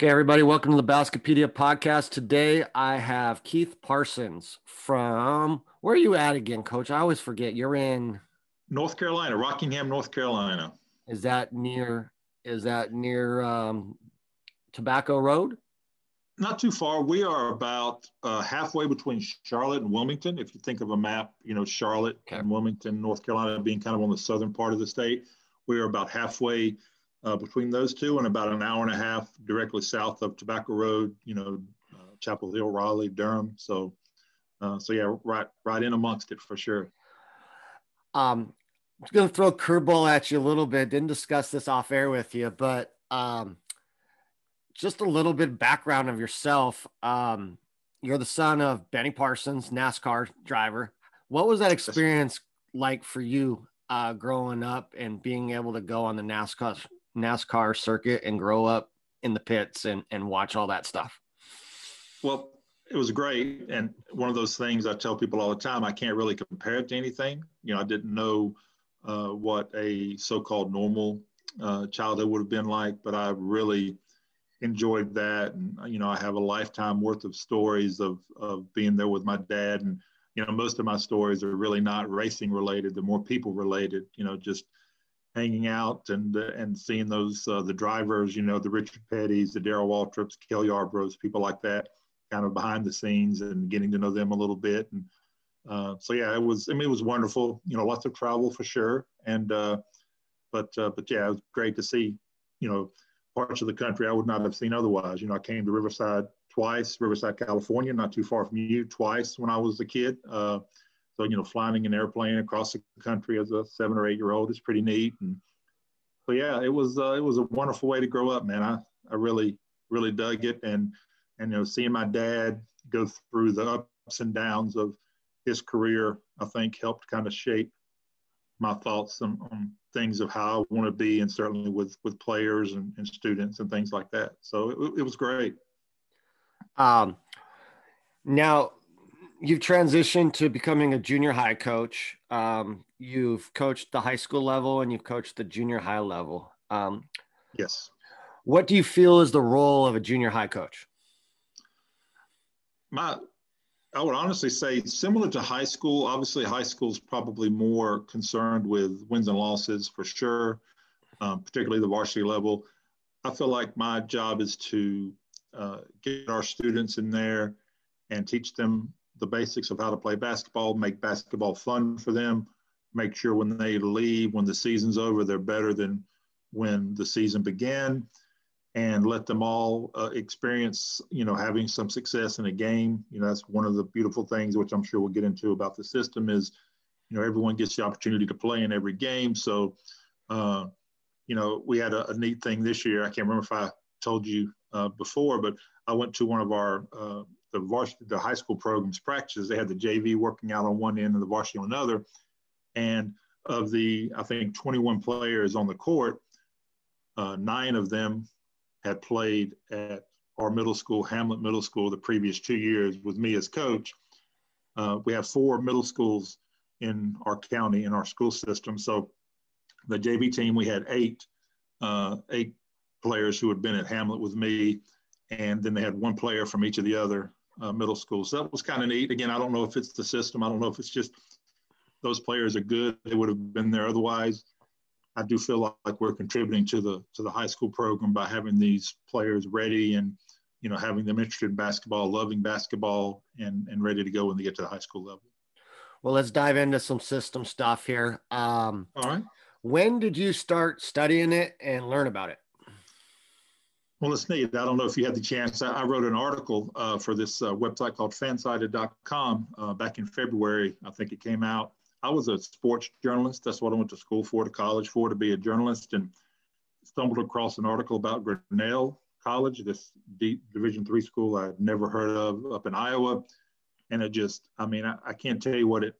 Okay, everybody, welcome to the Baskipedia podcast. Today I have Keith Parsons from where are you at again, coach? I always forget. You're in North Carolina, Rockingham, North Carolina. Is that near is that near um, Tobacco Road? Not too far. We are about uh, halfway between Charlotte and Wilmington. If you think of a map, you know, Charlotte okay. and Wilmington, North Carolina being kind of on the southern part of the state. We are about halfway uh, between those two and about an hour and a half directly south of Tobacco Road, you know, uh, Chapel Hill, Raleigh, Durham. So, uh, so yeah, right, right in amongst it for sure. Um, I'm going to throw a curveball at you a little bit. Didn't discuss this off air with you, but um, just a little bit background of yourself. Um, you're the son of Benny Parsons, NASCAR driver. What was that experience like for you uh, growing up and being able to go on the NASCAR NASCAR circuit and grow up in the pits and, and watch all that stuff? Well, it was great. And one of those things I tell people all the time, I can't really compare it to anything. You know, I didn't know uh, what a so-called normal uh, childhood would have been like, but I really enjoyed that. And, you know, I have a lifetime worth of stories of, of being there with my dad. And, you know, most of my stories are really not racing related. They're more people related, you know, just – hanging out and uh, and seeing those uh, the drivers, you know, the Richard Petty's, the Darrell Waltrips, Cale Yarboroughs, people like that, kind of behind the scenes and getting to know them a little bit. And uh, so yeah, it was. I mean, it was wonderful. You know, lots of travel for sure. And uh, but uh, but yeah, it was great to see. You know, parts of the country I would not have seen otherwise. You know, I came to Riverside twice, Riverside, California, not too far from you, twice when I was a kid. So, you know, flying an airplane across the country as a seven or eight year old is pretty neat. And so, yeah, it was, uh, it was a wonderful way to grow up, man. I, I really, really dug it. And, and, you know, seeing my dad go through the ups and downs of his career, I think helped kind of shape my thoughts on, on things of how I want to be, and certainly with, with players and, and students and things like that. So it, it was great. Um, now, you've transitioned to becoming a junior high coach. Um, you've coached the high school level and you've coached the junior high level. Um, yes. What do you feel is the role of a junior high coach? My, I would honestly say similar to high school. Obviously, high school is probably more concerned with wins and losses for sure, um, particularly the varsity level. I feel like my job is to uh, get our students in there and teach them the basics of how to play basketball, make basketball fun for them, make sure when they leave, when the season's over, they're better than when the season began, and let them all uh, experience, you know, having some success in a game. You know, that's one of the beautiful things, which I'm sure we'll get into about the system, is, you know, everyone gets the opportunity to play in every game. So, uh, you know, we had a, a, neat thing this year. I can't remember if I told you uh, before, but I went to one of our uh, the varsity, the high school programs practices. They had the JV working out on one end and the varsity on another. And of the, I think, 21 players on the court, uh, nine of them had played at our middle school, Hamlet Middle School, the previous two years with me as coach. Uh, we have four middle schools in our county, in our school system. So the JV team, we had eight, uh, eight players who had been at Hamlet with me. And then they had one player from each of the other uh, middle school. So that was kind of neat. Again, I don't know if it's the system. I don't know if it's just those players are good. They would have been there otherwise. I do feel like we're contributing to the to the high school program by having these players ready and you know having them interested in basketball, loving basketball, and and ready to go when they get to the high school level. Well, let's dive into some system stuff here. Um, All right. When did you start studying it and learn about it? Well, it's neat. I don't know if you had the chance. I, I wrote an article uh, for this uh, website called fansided.com uh, back in February. I think it came out. I was a sports journalist. That's what I went to school for, to college for, to be a journalist, and stumbled across an article about Grinnell College, this Division three school I'd never heard of up in Iowa. And it just, I mean, I, I can't tell you what it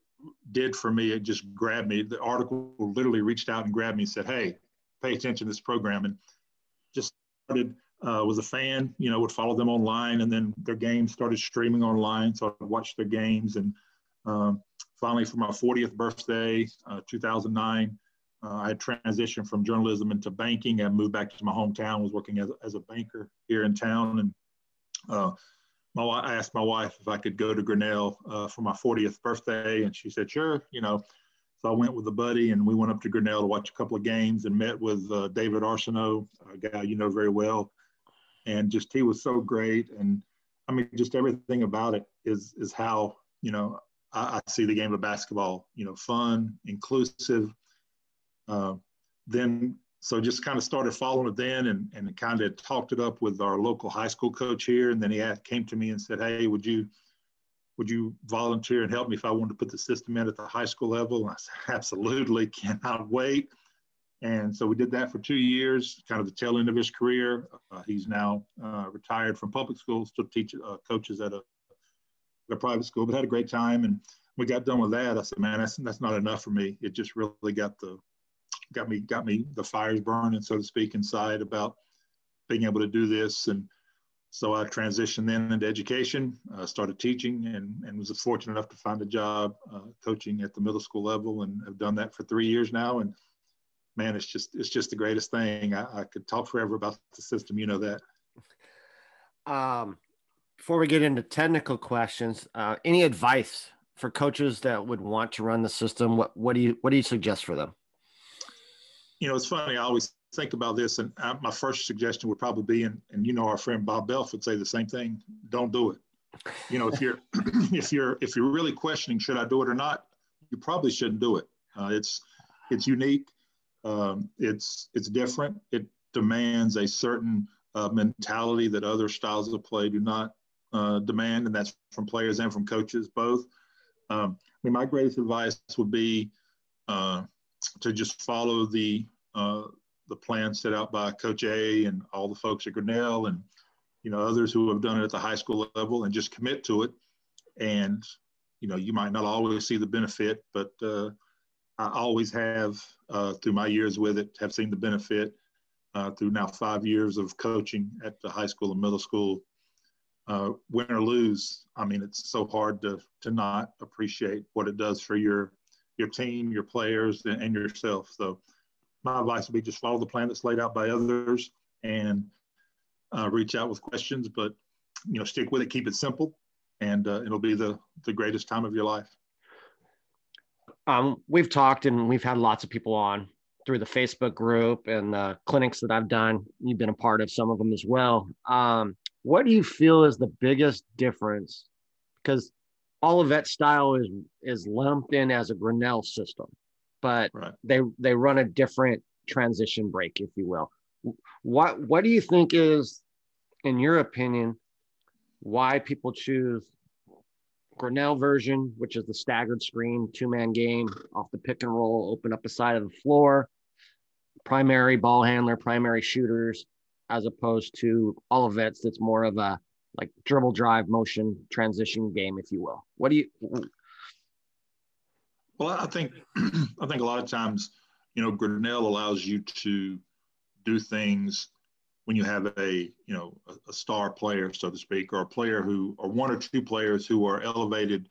did for me. It just grabbed me. The article literally reached out and grabbed me and said, hey, pay attention to this program. And just started uh, was a fan, you know, would follow them online, and then their games started streaming online. So I watched their games, and um, finally, for my 40th birthday, uh, 2009, Uh, I had transitioned from journalism into banking I moved back to my hometown. Was working as, as a banker here in town, and uh, my, I asked my wife if I could go to Grinnell uh, for my 40th birthday, and she said sure. You know, so I went with a buddy, and we went up to Grinnell to watch a couple of games and met with uh, David Arsenault, a guy you know very well, and just he was so great, and I mean just everything about it is is how you know I, I see the game of basketball. You know, fun, inclusive. Uh, then so just kind of started following it then and, and kind of talked it up with our local high school coach here and then he came to me and said hey would you would you volunteer and help me if i wanted to put the system in at the high school level and i said absolutely cannot wait and so we did that for two years kind of the tail end of his career uh, he's now uh, retired from public school still teaches uh, coaches at a, a private school but had a great time and we got done with that i said man that's, that's not enough for me it just really got the got me got me the fires burning, so to speak, inside about being able to do this. And so I transitioned then into education, uh, started teaching, and, and was fortunate enough to find a job uh, coaching at the middle school level, and have done that for three years now. And man, it's just it's just the greatest thing. I, I could talk forever about the system. You know that. Um, before we get into technical questions, uh, any advice for coaches that would want to run the system? What what do you what do you suggest for them? you know, it's funny. I always think about this, and I, my first suggestion would probably be, and, and you know, our friend Bob Belf would say the same thing: don't do it. You know, if you're if you're if you're really questioning should I do it or not, you probably shouldn't do it. Uh, it's it's unique. Um, it's it's different. It demands a certain uh, mentality that other styles of play do not uh, demand, and that's from players and from coaches both. Um, I mean, my greatest advice would be uh, to just follow the uh, the plan set out by Coach A and all the folks at Grinnell and you know others who have done it at the high school level and just commit to it. And you know you might not always see the benefit, but uh, I always have uh, through my years with it have seen the benefit uh, through now five years of coaching at the high school and middle school. Uh, win or lose, I mean it's so hard to to not appreciate what it does for your your team, your players, and yourself. So my advice would be just follow the plan that's laid out by others and uh, reach out with questions, but you know, stick with it, keep it simple, and uh, it'll be the the greatest time of your life. Um, we've talked and we've had lots of people on through the Facebook group and the clinics that I've done. You've been a part of some of them as well. Um, what do you feel is the biggest difference? Because Olivet style is is lumped in as a Grinnell system, but right. they they run a different transition break, if you will. What what do you think is, in your opinion, why people choose Grinnell version, which is the staggered screen, two man game off the pick and roll, open up the side of the floor, primary ball handler, primary shooters, as opposed to Olivet's that's more of a like dribble drive motion transition game, if you will. What do you? Well, I think I think a lot of times, you know, Grinnell allows you to do things when you have a you know a, a, star player, so to speak, or a player who or one or two players who are elevated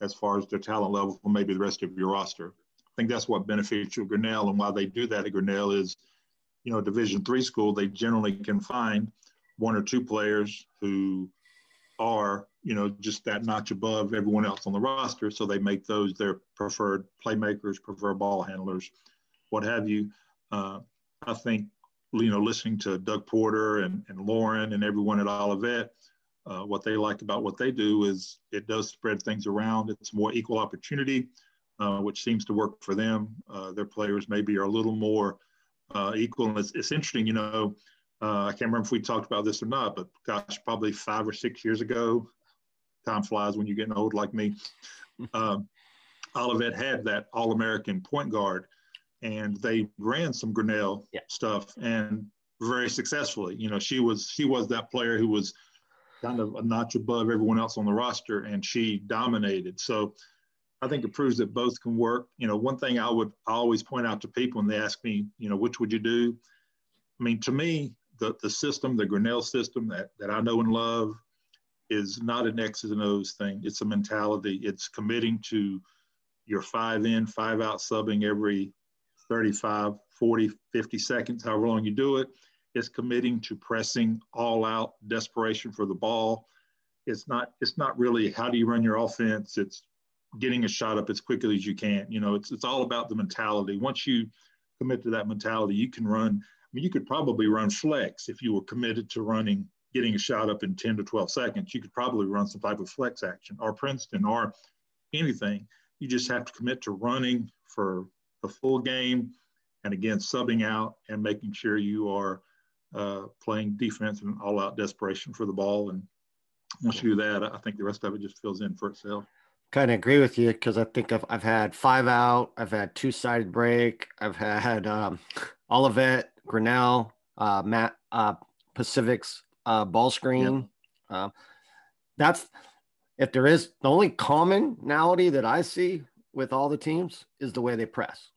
as far as their talent level from maybe the rest of your roster. I think that's what benefits you Grinnell, and why they do that at Grinnell is, you know, Division three school they generally can find one or two players who are, you know, just that notch above everyone else on the roster. So they make those their preferred playmakers, preferred ball handlers, what have you. Uh, I think, you know, listening to Doug Porter and, and Lauren and everyone at Olivet, uh, what they like about what they do is it does spread things around. It's more equal opportunity, uh, which seems to work for them. Uh, their players maybe are a little more uh, equal. And it's, it's interesting, you know, uh, I can't remember if we talked about this or not, but gosh, probably five or six years ago, time flies when you're getting old like me. Um, Olivet had that All American point guard, and they ran some Grinnell yeah. stuff and very successfully. You know, she was she was that player who was kind of a notch above everyone else on the roster, and she dominated. So I think it proves that both can work. You know, one thing I would always point out to people when they ask me, you know, which would you do? I mean, to me, the, the system, the Grinnell system that, that I know and love is not an X's and O's thing. It's a mentality. It's committing to your five in, five out subbing every 35, 40, 50 seconds, however long you do it. It's committing to pressing all out desperation for the ball. It's not, it's not really how do you run your offense? It's getting a shot up as quickly as you can. You know, it's, it's all about the mentality. Once you commit to that mentality, you can run. I mean, you could probably run flex if you were committed to running, getting a shot up in 10 to 12 seconds. You could probably run some type of flex action or Princeton or anything. You just have to commit to running for the full game and again, subbing out and making sure you are uh, playing defense and all out desperation for the ball. And once you do that, I think the rest of it just fills in for itself kind of agree with you because I think I've, I've had five out, I've had two sided break, I've had um, Olivet, Grinnell, uh, Matt uh, Pacific's uh, ball screen. Yep. Um, that's if there is the only commonality that I see with all the teams is the way they press,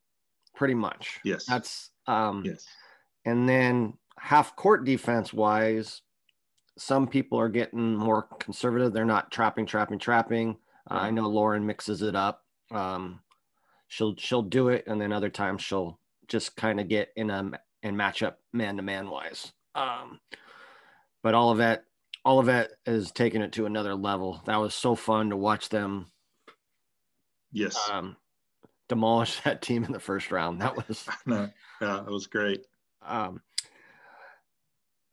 pretty much. Yes, that's um, yes. And then half court defense wise, some people are getting more conservative. They're not trapping, trapping, trapping uh, I know Lauren mixes it up. Um, she'll she'll do it, and then other times she'll just kind of get in a and match up man to man wise. Um, but all of that, all of that is taking it to another level. That was so fun to watch them. Yes. Um, demolish that team in the first round. That was no, yeah, that was great. Um,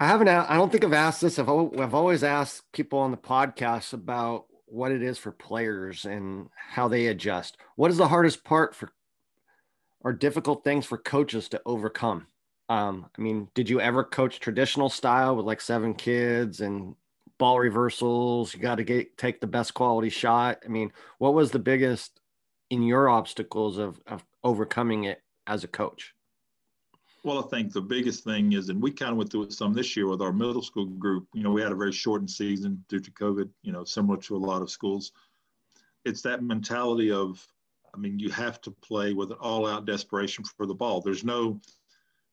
I haven't. I don't think I've asked this. I've, I've always asked people on the podcast about what it is for players and how they adjust. What is the hardest part for or difficult things for coaches to overcome? Um, I mean, did you ever coach traditional style with like seven kids and ball reversals? You got to get take the best quality shot. I mean, what was the biggest in your obstacles of, of overcoming it as a coach? Well, I think the biggest thing is, and we kind of went through some this year with our middle school group. You know, we had a very shortened season due to COVID, you know, similar to a lot of schools. It's that mentality of, I mean, you have to play with an all out desperation for the ball. There's no,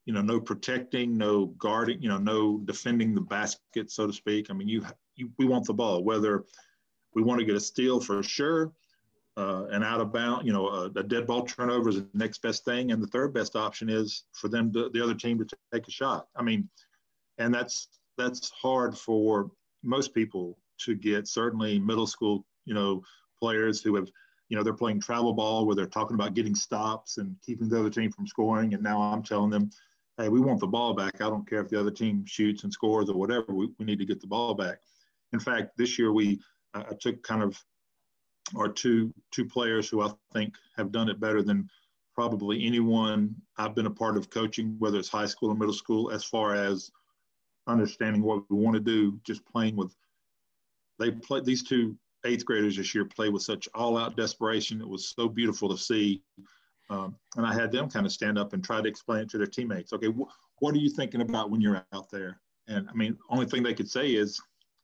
you know, no protecting, no guarding, you know, no defending the basket, so to speak. I mean, you, you we want the ball, whether we want to get a steal for sure uh, an out of bound, you know, a, a, dead ball turnover is the next best thing, and the third best option is for them, to, the other team, to take a shot. I mean, and that's that's hard for most people to get. Certainly, middle school, you know, players who have, you know, they're playing travel ball where they're talking about getting stops and keeping the other team from scoring, and now I'm telling them, hey, we want the ball back. I don't care if the other team shoots and scores or whatever. We, we need to get the ball back. In fact, this year we I took kind of are two two players who I think have done it better than probably anyone I've been a part of coaching, whether it's high school or middle school, as far as understanding what we want to do, just playing with they play these two eighth graders this year play with such all-out desperation. It was so beautiful to see. Um, and I had them kind of stand up and try to explain it to their teammates. Okay, wh- what are you thinking about when you're out there? And I mean, only thing they could say is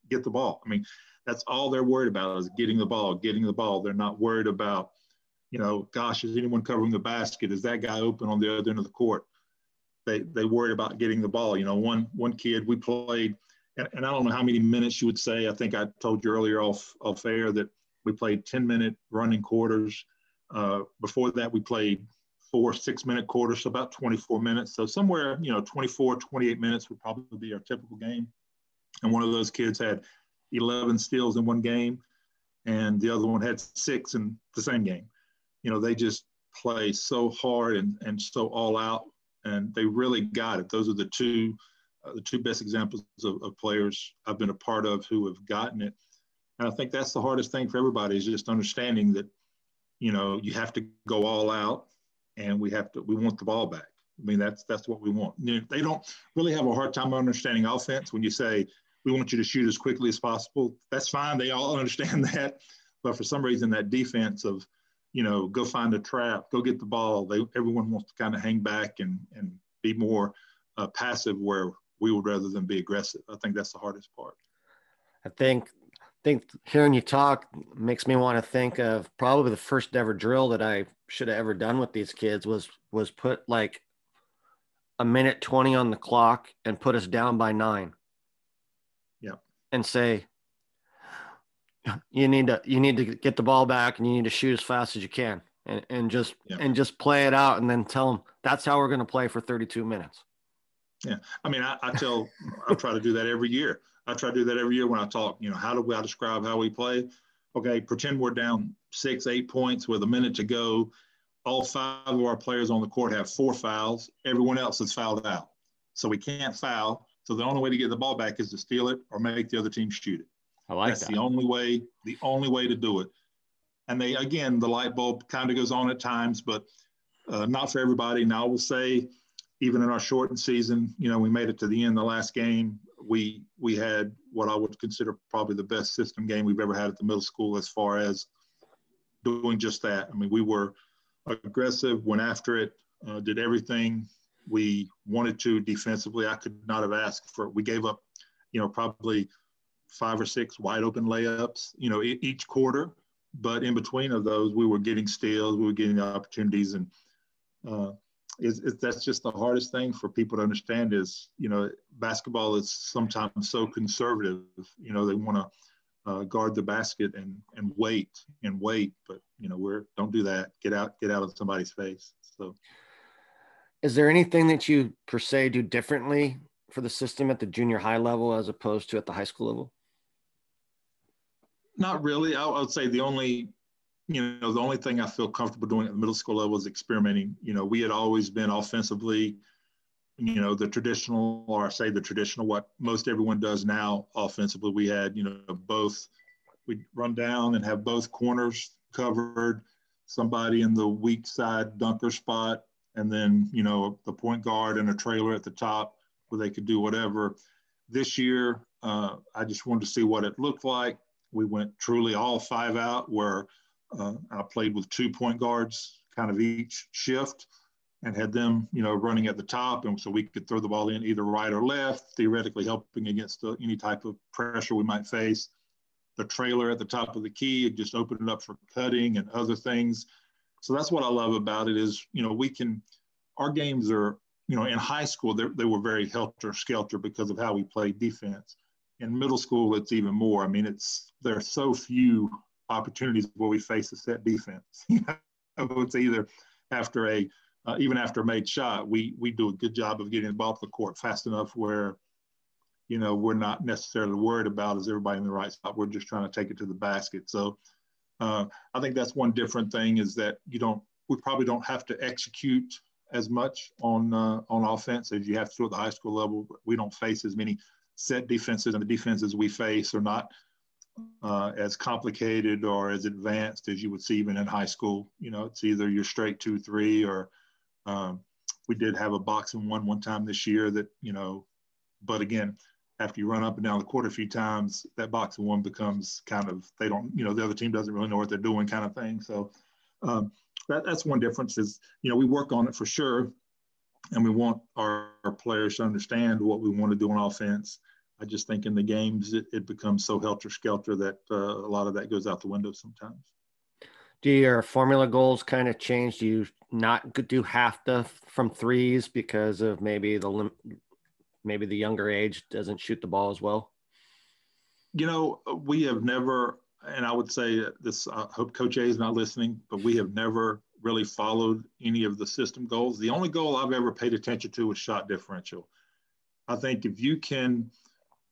get the ball. I mean, that's all they're worried about is getting the ball, getting the ball. They're not worried about, you know, gosh, is anyone covering the basket? Is that guy open on the other end of the court? They they worried about getting the ball. You know, one one kid we played, and, and I don't know how many minutes you would say. I think I told you earlier off off air that we played 10 minute running quarters. Uh, before that, we played four six minute quarters, so about 24 minutes. So somewhere, you know, 24, 28 minutes would probably be our typical game. And one of those kids had 11 steals in one game, and the other one had six in the same game. You know, they just play so hard and, and so all out, and they really got it. Those are the two uh, the two best examples of, of, players I've been a part of who have gotten it. And I think that's the hardest thing for everybody is just understanding that, you know, you have to go all out, and we have to we want the ball back. I mean, that's that's what we want. You know, they don't really have a hard time understanding offense when you say we want you to shoot as quickly as possible. That's fine. They all understand that. But for some reason, that defense of, you know, go find a trap, go get the ball. They everyone wants to kind of hang back and and be more uh, passive, where we would rather than be aggressive. I think that's the hardest part. I think think hearing you talk makes me want to think of probably the first ever drill that I should have ever done with these kids was was put like a minute 20 on the clock and put us down by nine and say you need to you need to get the ball back and you need to shoot as fast as you can and, and just yeah. and just play it out and then tell them that's how we're going to play for 32 minutes. Yeah, I mean, I, I tell, I try to do that every year. I try to do that every year when I talk. You know, how do we I describe how we play? Okay, pretend we're down six, eight points with a minute to go. All five of our players on the court have four fouls. Everyone else is fouled out, so we can't foul. So the only way to get the ball back is to steal it or make the other team shoot it. I like That's that. the only way. The only way to do it. And they again, the light bulb kind of goes on at times, but uh, not for everybody. Now I will say even in our shortened season, you know, we made it to the end the last game. We we had what I would consider probably the best system game we've ever had at the middle school as far as doing just that. I mean, we were aggressive, went after it, uh, did everything we wanted to defensively. I could not have asked for. We gave up, you know, probably five or six wide open layups, you know, each quarter. But in between of those, we were getting steals, we were getting opportunities, and uh, is, is that's just the hardest thing for people to understand is you know basketball is sometimes so conservative you know they want to uh, guard the basket and and wait and wait but you know we're don't do that get out get out of somebody's face so is there anything that you per se do differently for the system at the junior high level as opposed to at the high school level not really i, would say the only you know, the only thing I feel comfortable doing at the middle school level is experimenting. You know, we had always been offensively, you know, the traditional, or I say the traditional, what most everyone does now offensively. We had, you know, both, we'd run down and have both corners covered, somebody in the weak side dunker spot, and then, you know, the point guard and a trailer at the top where they could do whatever. This year, uh, I just wanted to see what it looked like. We went truly all five out where uh, I played with two point guards, kind of each shift, and had them, you know, running at the top, and so we could throw the ball in either right or left, theoretically helping against uh, any type of pressure we might face. The trailer at the top of the key, it just opened it up for cutting and other things. So that's what I love about it is, you know, we can, our games are, you know, in high school, they were very helter skelter because of how we played defense. In middle school, it's even more. I mean, it's, there are so few opportunities where we face a set defense. It's either after a uh, even after a made shot, we we do a good job of getting the ball to the court fast enough where, you know, we're not necessarily worried about is everybody in the right spot. We're just trying to take it to the basket. So uh, I think that's one different thing is that you don't we probably don't have to execute as much on uh, on offense as you have to at the high school level. We don't face as many set defenses, and the defenses we face are not uh, as complicated or as advanced as you would see even in high school. You know, it's either your straight two, three, or um, we did have a box and one one time this year that, you know, but again, after you run up and down the court a few times, that box and one becomes kind of, they don't, you know, the other team doesn't really know what they're doing kind of thing. So um, that, that's one difference is, you know, we work on it for sure. And we want our, our players to understand what we want to do on offense I just think in the games it, it becomes so helter skelter that uh, a lot of that goes out the window sometimes. Do your formula goals kind of change? Do you not do half the from threes because of maybe the maybe the younger age doesn't shoot the ball as well? You know, we have never, and I would say this. I hope Coach A is not listening, but we have never really followed any of the system goals. The only goal I've ever paid attention to was shot differential. I think if you can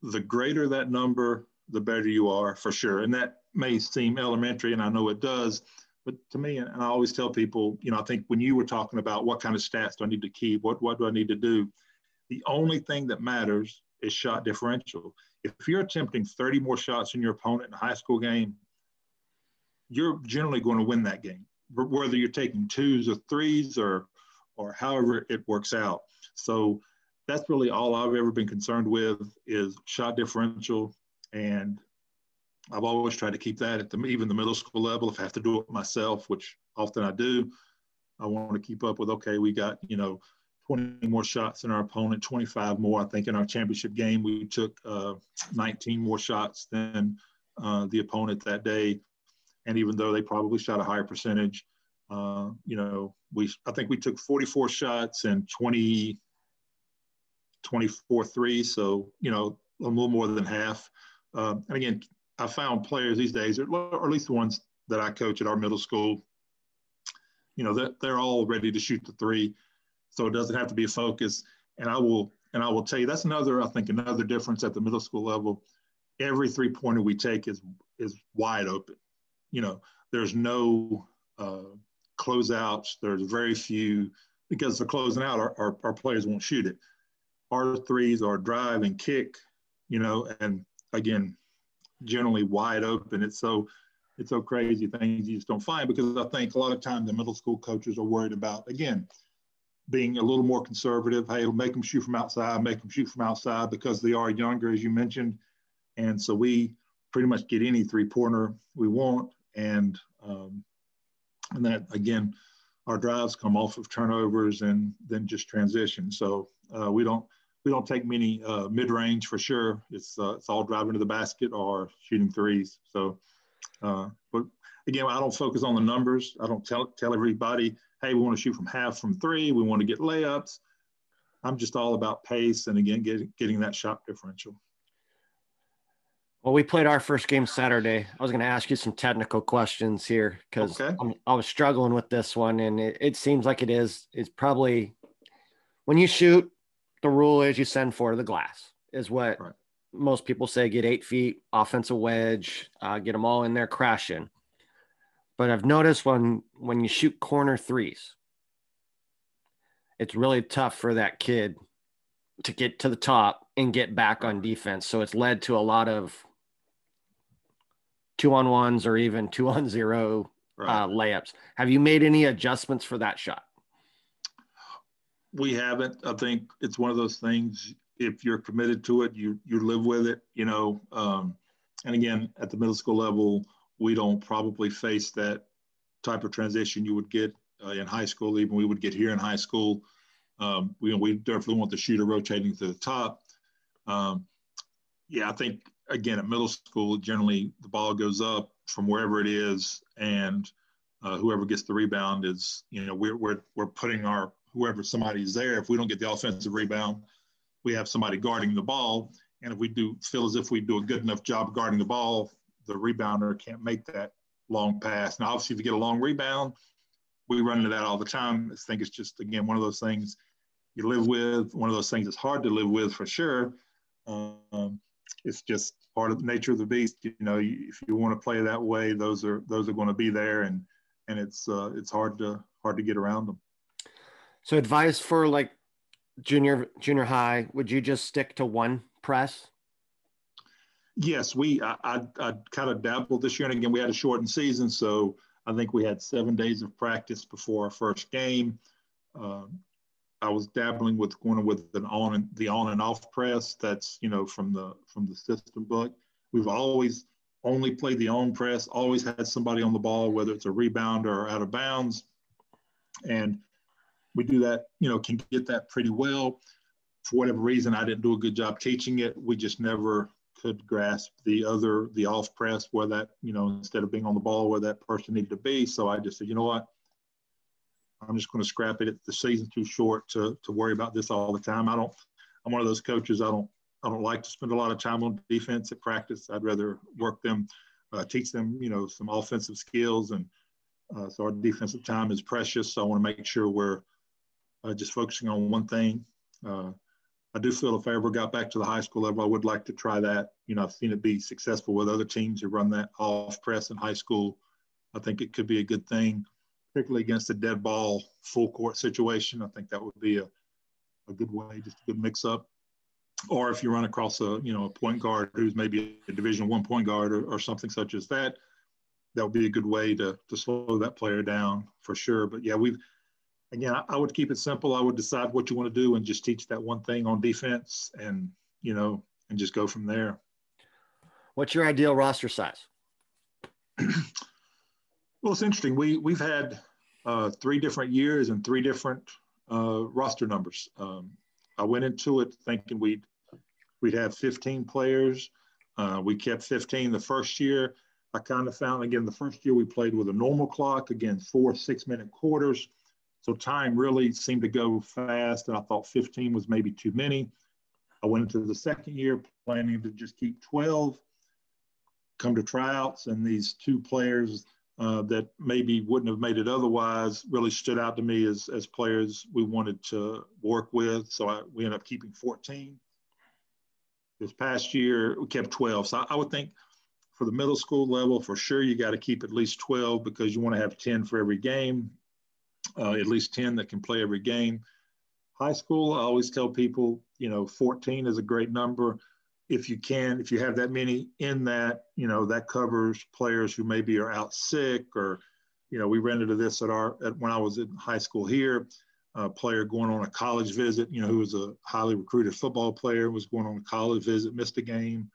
the greater that number, the better you are for sure. And that may seem elementary, and I know it does. But to me, and I always tell people, you know, I think when you were talking about what kind of stats do I need to keep, what, what do I need to do? The only thing that matters is shot differential. If you're attempting 30 more shots than your opponent in a high school game, you're generally going to win that game, whether you're taking twos or threes or, or however it works out. So that's really all I've ever been concerned with is shot differential. And I've always tried to keep that at the, even the middle school level. If I have to do it myself, which often I do, I want to keep up with, okay, we got, you know, 20 more shots than our opponent, 25 more. I think in our championship game, we took uh, 19 more shots than uh, the opponent that day. And even though they probably shot a higher percentage, uh, you know, we I think we took 44 shots and 20, 24 3. So, you know, a little more than half. Um, and again, I found players these days, or at least the ones that I coach at our middle school, you know, they're, they're all ready to shoot the three. So it doesn't have to be a focus. And I will, and I will tell you, that's another, I think, another difference at the middle school level. Every three pointer we take is, is wide open. You know, there's no uh, closeouts. There's very few, because they're closing out, our, our, our players won't shoot it. Our threes are drive and kick, you know, and again, generally wide open. It's so it's so crazy things you just don't find because I think a lot of times the middle school coaches are worried about again being a little more conservative. Hey, it'll make them shoot from outside, make them shoot from outside because they are younger, as you mentioned, and so we pretty much get any three pointer we want, and um, and that again, our drives come off of turnovers and then just transition. So uh, we don't we don't take many uh, mid range for sure. It's uh, it's all driving to the basket or shooting threes. So, uh, but again, I don't focus on the numbers. I don't tell tell everybody, hey, we want to shoot from half from three. We want to get layups. I'm just all about pace and again getting getting that shot differential. Well, we played our first game Saturday. I was going to ask you some technical questions here because okay. I was struggling with this one, and it, it seems like it is. It's probably when you shoot the rule is you send four to the glass is what right. most people say get eight feet offensive wedge uh, get them all in there crashing but i've noticed when when you shoot corner threes it's really tough for that kid to get to the top and get back on defense so it's led to a lot of two on ones or even two on zero right. uh, layups have you made any adjustments for that shot we haven't. I think it's one of those things. If you're committed to it, you you live with it. You know. Um, and again, at the middle school level, we don't probably face that type of transition you would get uh, in high school. Even we would get here in high school. Um, we we definitely want the shooter rotating to the top. Um, yeah, I think again at middle school, generally the ball goes up from wherever it is, and uh, whoever gets the rebound is, you know, we're we're we're putting our whoever somebody's there. If we don't get the offensive rebound, we have somebody guarding the ball. And if we do feel as if we do a good enough job guarding the ball, the rebounder can't make that long pass. Now, obviously, if you get a long rebound, we run into that all the time. I think it's just again one of those things you live with. One of those things that's hard to live with for sure. Um, it's just part of the nature of the beast. You know, if you want to play that way, those are those are going to be there, and and it's uh, it's hard to hard to get around them. So advice for like junior junior high, would you just stick to one press? Yes, we I, I, I kind of dabbled this year, and again we had a shortened season, so I think we had seven days of practice before our first game. Uh, I was dabbling with going with an on and the on and off press. That's you know from the from the system book. We've always only played the on press. Always had somebody on the ball, whether it's a rebound or out of bounds, and we do that, you know, can get that pretty well. For whatever reason, I didn't do a good job teaching it. We just never could grasp the other, the off press where that, you know, instead of being on the ball where that person needed to be. So I just said, you know what? I'm just going to scrap it. The season's too short to, to worry about this all the time. I don't, I'm one of those coaches. I don't, I don't like to spend a lot of time on defense at practice. I'd rather work them, uh, teach them, you know, some offensive skills. And uh, so our defensive time is precious. So I want to make sure we're, uh, just focusing on one thing. I do feel if I ever got back to the high school level, I would like to try that. You know, I've seen it be successful with other teams who run that off press in high school. I think it could be a good thing, particularly against a dead ball full court situation. I think that would be a, a good way, just a good mix up. Or if you run across a you know a point guard who's maybe a Division One point guard or, or something such as that, that would be a good way to to slow that player down for sure. But yeah, we've again, I, I would keep it simple. I would decide what you want to do and just teach that one thing on defense and, you know, and just go from there. What's your ideal roster size? well, it's interesting. We, we've had uh, three different years and three different uh, roster numbers. Um, I went into it thinking we'd, we'd have 15 players. Uh, we kept 15 the first year. I kind of found, again, the first year we played with a normal clock, again, four six minute quarters. So time really seemed to go fast, and I thought 15 was maybe too many. I went into the second year planning to just keep 12. Come to tryouts, and these two players uh, that maybe wouldn't have made it otherwise really stood out to me as, as players we wanted to work with. So I, we ended up keeping 14. This past year, we kept 12. So I, I would think for the middle school level, for sure, you got to keep at least 12 because you want to have 10 for every game, uh, at least 10 that can play every game. High school, I always tell people, you know, 14 is a great number if you can, if you have that many in that, you know, that covers players who maybe are out sick or, you know, we ran into this at our, at, when I was in high school here, a player going on a college visit, you know, who was a highly recruited football player, was going on a college visit, missed a game.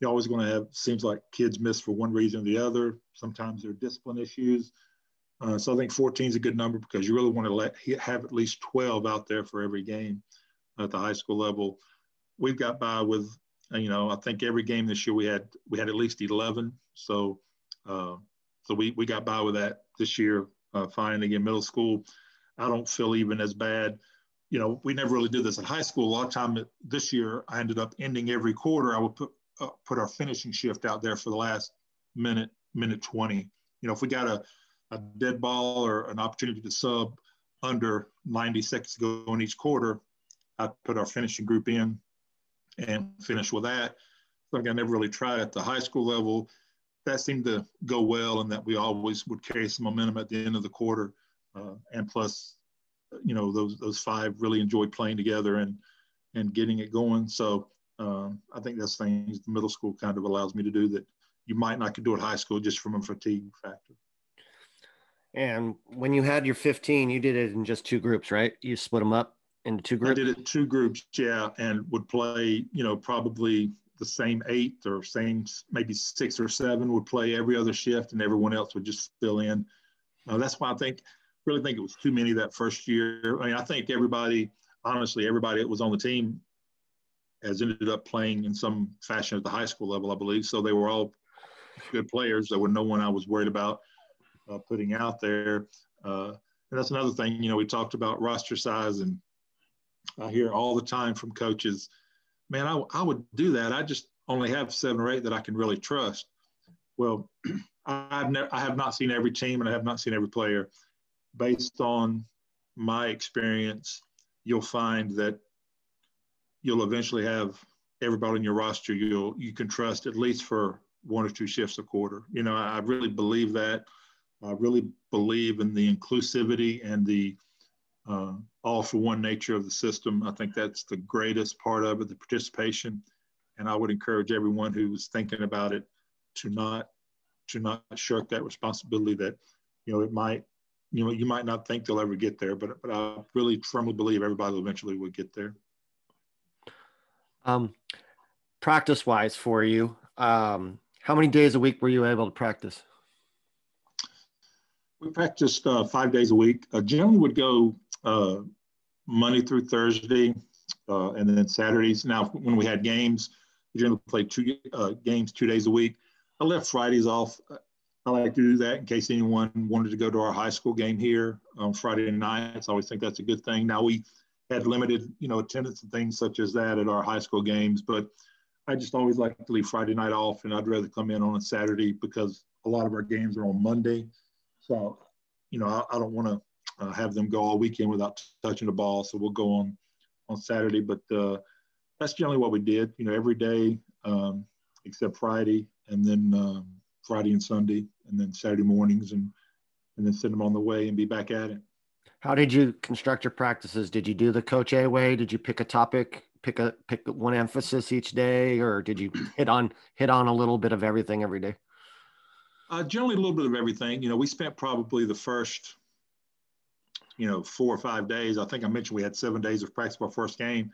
You're always going to have, seems like kids miss for one reason or the other. Sometimes there are discipline issues. Uh, so I think 14 is a good number because you really want to let have at least 12 out there for every game at the high school level. We've got by with you know, I think every game this year we had we had at least 11. So uh, so we we got by with that this year. Uh, fine again, middle school. I don't feel even as bad. You know, we never really did this in high school. A lot of time this year, I ended up ending every quarter. I would put uh, put our finishing shift out there for the last minute, minute 20. You know, if we got a, a dead ball or an opportunity to sub under 90 seconds to go in each quarter, I put our finishing group in and finish with that. Like I never really tried at the high school level. That seemed to go well, and that we always would carry some momentum at the end of the quarter. Uh, and plus, you know, those those five really enjoyed playing together and and getting it going. So um, I think that's things the middle school kind of allows me to do that you might not could do at high school just from a fatigue factor. And when you had your 15, you did it in just two groups, right? You split them up into two groups? I did it two groups, yeah, and would play, you know, probably the same eight or same maybe six or seven would play every other shift, and everyone else would just fill in. Uh, that's why I think, really think it was too many that first year. I mean, I think everybody, honestly, everybody that was on the team has ended up playing in some fashion at the high school level, I believe. So they were all good players. There were no one I was worried about uh, putting out there. Uh, and that's another thing, you know, we talked about roster size and I hear all the time from coaches, man, I, I would do that. I just only have seven or eight that I can really trust. Well, I've never, I have not seen every team and I have not seen every player. Based on my experience, you'll find that you'll eventually have everybody in your roster you'll you can trust at least for one or two shifts a quarter. You know, I, I really believe that. I really believe in the inclusivity and the uh, all for one nature of the system. I think that's the greatest part of it, the participation. And I would encourage everyone who's thinking about it to not to not shirk that responsibility that, you know, it might, you know, you might not think they'll ever get there, but but I really firmly believe everybody eventually will get there. Um, practice wise for you, um, how many days a week were you able to practice? We practiced uh, five days a week. Uh, generally would go uh, Monday through Thursday, uh, and then Saturdays. Now, when we had games, we generally played two uh, games two days a week. I left Fridays off. I like to do that in case anyone wanted to go to our high school game here on Friday nights. I always think that's a good thing. Now we had limited, you know, attendance and things such as that at our high school games, but I just always like to leave Friday night off, and I'd rather come in on a Saturday because a lot of our games are on Monday. So, you know, I, I don't want to uh, have them go all weekend without touching the ball. So we'll go on on Saturday, but uh, that's generally what we did. You know, every day um, except Friday, and then um, Friday and Sunday, and then Saturday mornings, and and then send them on the way and be back at it. How did you construct your practices? Did you do the Coach A way? Did you pick a topic, pick a pick one emphasis each day, or did you hit on hit on a little bit of everything every day? Uh, generally, a little bit of everything. You know, we spent probably the first you know, four or five days. I think I mentioned we had seven days of practice for our first game.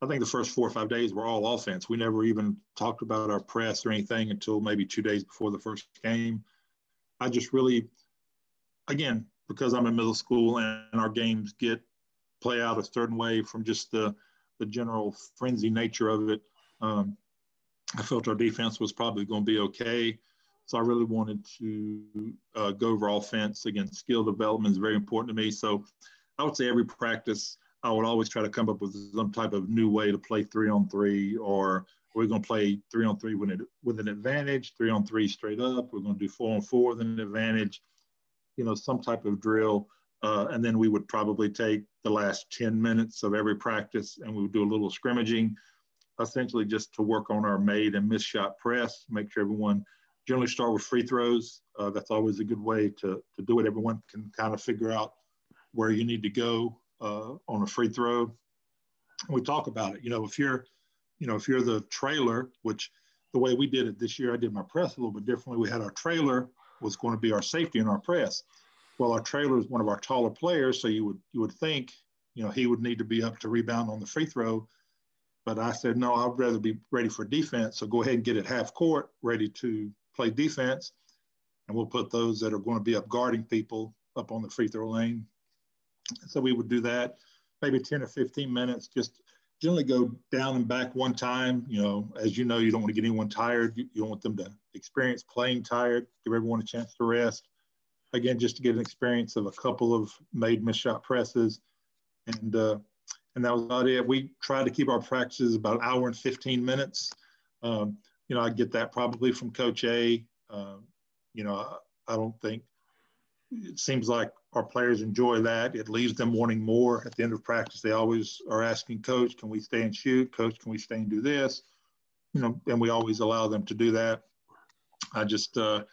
I think the first four or five days were all offense. We never even talked about our press or anything until maybe two days before the first game. I just really, again, because I'm in middle school and our games get play out a certain way from just the the general frenzy nature of it. Um, I felt our defense was probably going to be okay. So I really wanted to uh, go over offense. Again, skill development is very important to me. So I would say every practice I would always try to come up with some type of new way to play three on three, or we're going to play three on three with, it, with an advantage, three on three straight up. We're going to do four on four with an advantage, you know, some type of drill. Uh, and then we would probably take the last 10 minutes of every practice and we would do a little scrimmaging, essentially just to work on our made and missed shot press, make sure everyone generally start with free throws. Uh, that's always a good way to, to do it. Everyone can kind of figure out where you need to go uh, on a free throw. We talk about it. You know, if you're, you know, if you're the trailer, which the way we did it this year, I did my press a little bit differently. We had our trailer was going to be our safety in our press. Well, our trailer is one of our taller players, so you would you would think, you know, he would need to be up to rebound on the free throw. But I said, no, I'd rather be ready for defense. So go ahead and get it half court, ready to play defense. And we'll put those that are going to be up guarding people up on the free throw lane so we would do that maybe 10 or 15 minutes, just generally go down and back one time. You know, as you know, you don't want to get anyone tired. You, you don't want them to experience playing tired, give everyone a chance to rest. Again, just to get an experience of a couple of made miss shot presses. And, uh, and that was about it. We tried to keep our practices about an hour and 15 minutes. Um, you know, I get that probably from Coach A. Uh, you know, I, I don't think it seems like our players enjoy that. It leaves them wanting more. At the end of practice, they always are asking coach, "Can we stay and shoot? Coach, can we stay and do this?" You know, and we always allow them to do that. I just uh,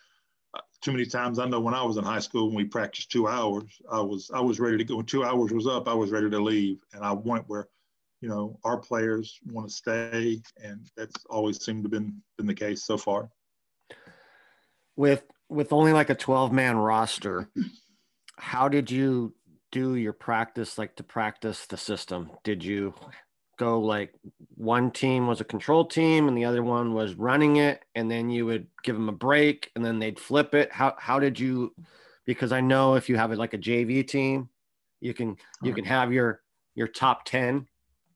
too many times I know when I was in high school when we practiced two hours, I was I was ready to go. When two hours was up, I was ready to leave, and I went where, you know, our players want to stay, and that's always seemed to have been been the case so far. With with only like a 12 man roster, how did you do your practice like to practice the system? Did you go like one team was a control team and the other one was running it and then you would give them a break and then they'd flip it? How how did you because I know if you have it like a JV team, you can you uh-huh. can have your your top 10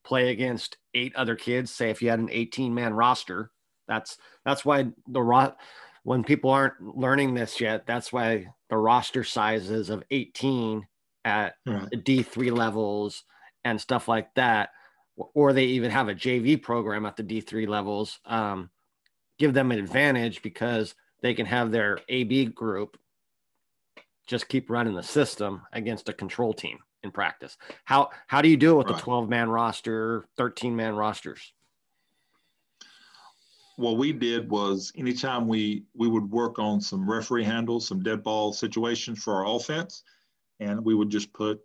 play against eight other kids, say if you had an 18 man roster, that's that's why the rot when people aren't learning this yet, that's why the roster sizes of 18 at right. the D3 levels and stuff like that, or they even have a JV program at the D3 levels, um, give them an advantage because they can have their AB group just keep running the system against a control team in practice. How how do you do it with right. the 12 man roster, 13 man rosters? what we did was anytime we we would work on some referee handles, some dead ball situations for our offense, and we would just put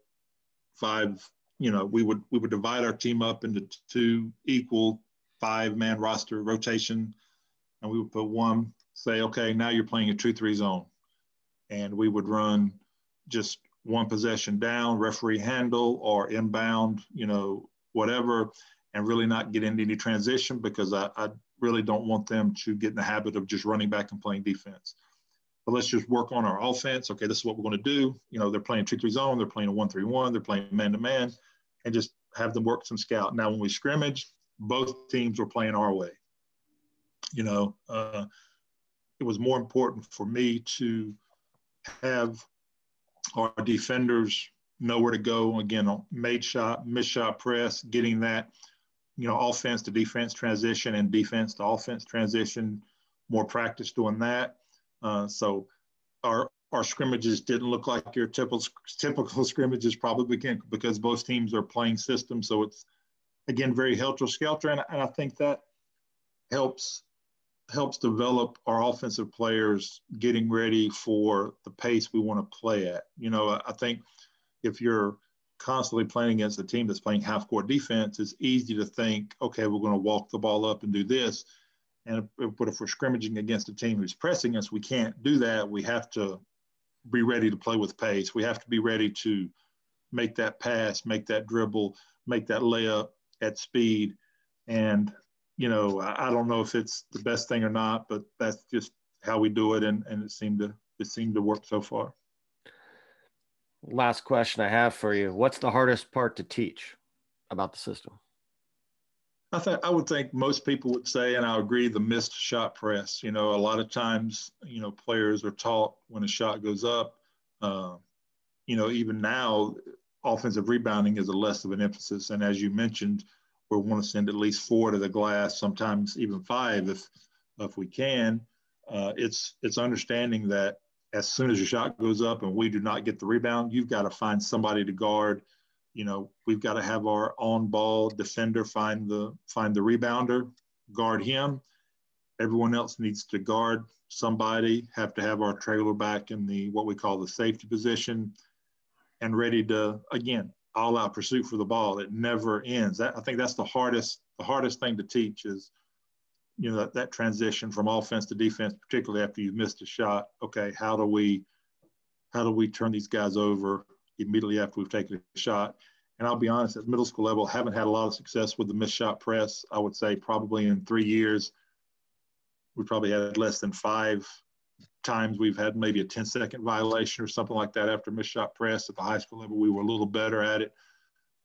five. You know, we would we would divide our team up into two equal five man roster rotation, and we would put one. Say, okay, now you're playing a two three zone, and we would run just one possession down, referee handle or inbound, you know, whatever, and really not get into any transition because I, I really don't want them to get in the habit of just running back and playing defense. But let's just work on our offense. Okay, this is what we're going to do. You know, they're playing 2 3 zone, they're playing a 1 3 1, they're playing man to man, and just have them work some scout. Now, when we scrimmage, both teams were playing our way. You know, uh, it was more important for me to have our defenders know where to go. Again, on made shot, miss shot press, getting that you know, offense to defense transition and defense to offense transition, more practice doing that. Uh, so our our scrimmages didn't look like your typical typical scrimmages probably can because both teams are playing systems. So it's again very helter skelter, and, and I think that helps helps develop our offensive players getting ready for the pace we want to play at. You know, I, think if you're constantly playing against a team that's playing half court defense, it's easy to think, okay, we're going to walk the ball up and do this. And if, but if we're scrimmaging against a team who's pressing us, we can't do that. We have to be ready to play with pace. We have to be ready to make that pass, make that dribble, make that layup at speed. And, you know, I, I don't know if it's the best thing or not, but that's just how we do it. And, and it seemed to, it seemed to work so far last question I have for you. What's the hardest part to teach about the system? I think I would think most people would say, and I agree, the missed shot press. You know, a lot of times, you know, players are taught when a shot goes up. Uh, you know, even now, offensive rebounding is a less of an emphasis. And as you mentioned, we want to send at least four to the glass, sometimes even five if if we can. Uh, it's it's understanding that as soon as your shot goes up and we do not get the rebound, you've got to find somebody to guard. You know, we've got to have our on-ball defender find the find the rebounder, guard him. Everyone else needs to guard somebody. Have to have our trailer back in the what we call the safety position, and ready to again all-out pursuit for the ball. It never ends. That, I think that's the hardest the hardest thing to teach is you know that, that transition from offense to defense particularly after you've missed a shot okay how do we how do we turn these guys over immediately after we've taken a shot and i'll be honest at middle school level haven't had a lot of success with the missed shot press i would say probably in three years we probably had less than five times we've had maybe a 10 second violation or something like that after missed shot press at the high school level we were a little better at it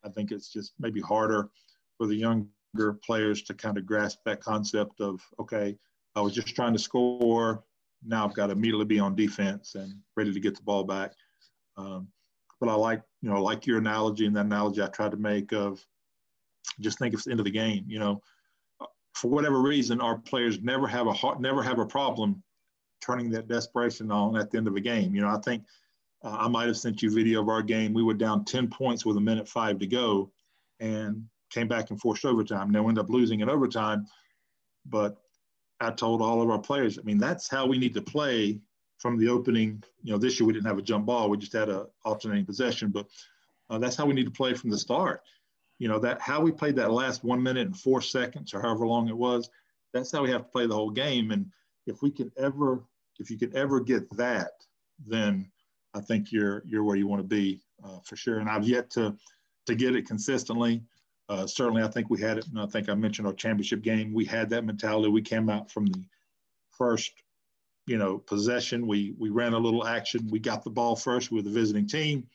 i think it's just maybe harder for the younger players to kind of grasp that concept of okay, I was just trying to score. Now I've got to immediately be on defense and ready to get the ball back. Um, but I like you know like your analogy and that analogy I tried to make of just think it's the end of the game. You know, for whatever reason, our players never have a never have a problem turning that desperation on at the end of a game. You know, I think uh, I might have sent you video of our game. We were down 10 points with a minute five to go. And came back and forced overtime. Now we end up losing in overtime, but I told all of our players, I mean, that's how we need to play from the opening. You know, this year we didn't have a jump ball; we just had a alternating possession, but uh, that's how we need to play from the start. You know, that how we played that last one minute and four seconds or however long it was. That's how we have to play the whole game. And if we can ever, if you could ever get that, then I think you're you're where you want to be uh, for sure. And I've yet to to get it consistently. Uh, certainly, I think we had it, and I think I mentioned our championship game. We had that mentality. We came out from the first, you know, possession. We we ran a little action. We got the ball first with the visiting team.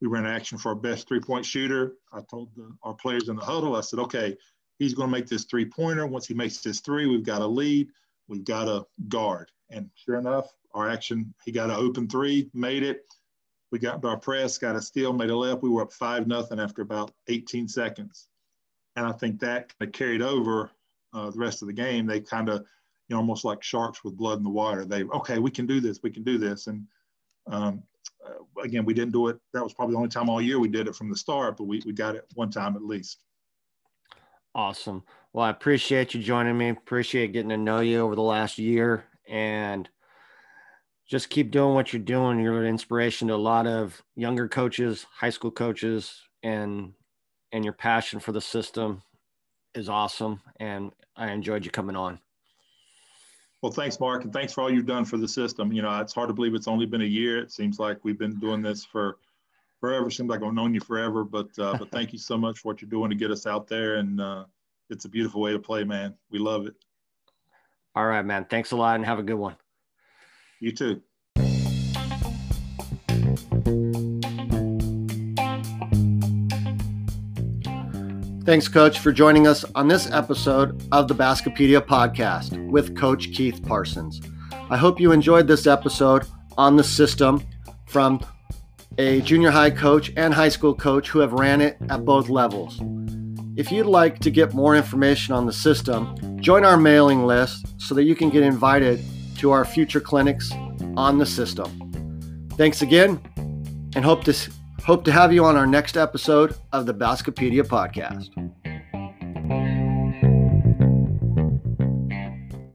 We ran action for our best three-point shooter. I told the, our players in the huddle, I said, okay, he's going to make this three-pointer. Once he makes this three, we've got a lead. We've got a guard. And sure enough, our action, he got an open three, made it we got our press, got a steal, made a left. We were up five nothing after about 18 seconds, and I think that kind of carried over uh, the rest of the game. They kind of, you know, almost like sharks with blood in the water. They okay, we can do this, we can do this, and um, uh, again, we didn't do it. That was probably the only time all year we did it from the start, but we we got it one time at least. Awesome. Well, I appreciate you joining me. Appreciate getting to know you over the last year and just keep doing what you're doing. You're an inspiration to a lot of younger coaches, high school coaches, and and your passion for the system is awesome. And I enjoyed you coming on. Well, thanks, Mark, and thanks for all you've done for the system. You know, it's hard to believe it's only been a year. It seems like we've been doing this for forever. Seems like I've known you forever, but uh, but thank you so much for what you're doing to get us out there, and uh, it's a beautiful way to play, man. We love it. All right, man. Thanks a lot, and have a good one. You too. Thanks, Coach, for joining us on this episode of the Baskipedia podcast with Coach Keith Parsons. I hope you enjoyed this episode on the system from a junior high coach and high school coach who have ran it at both levels. If you'd like to get more information on the system, join our mailing list so that you can get invited to our future clinics on the system. Thanks again, and hope to hope to have you on our next episode of the Baskipedia podcast.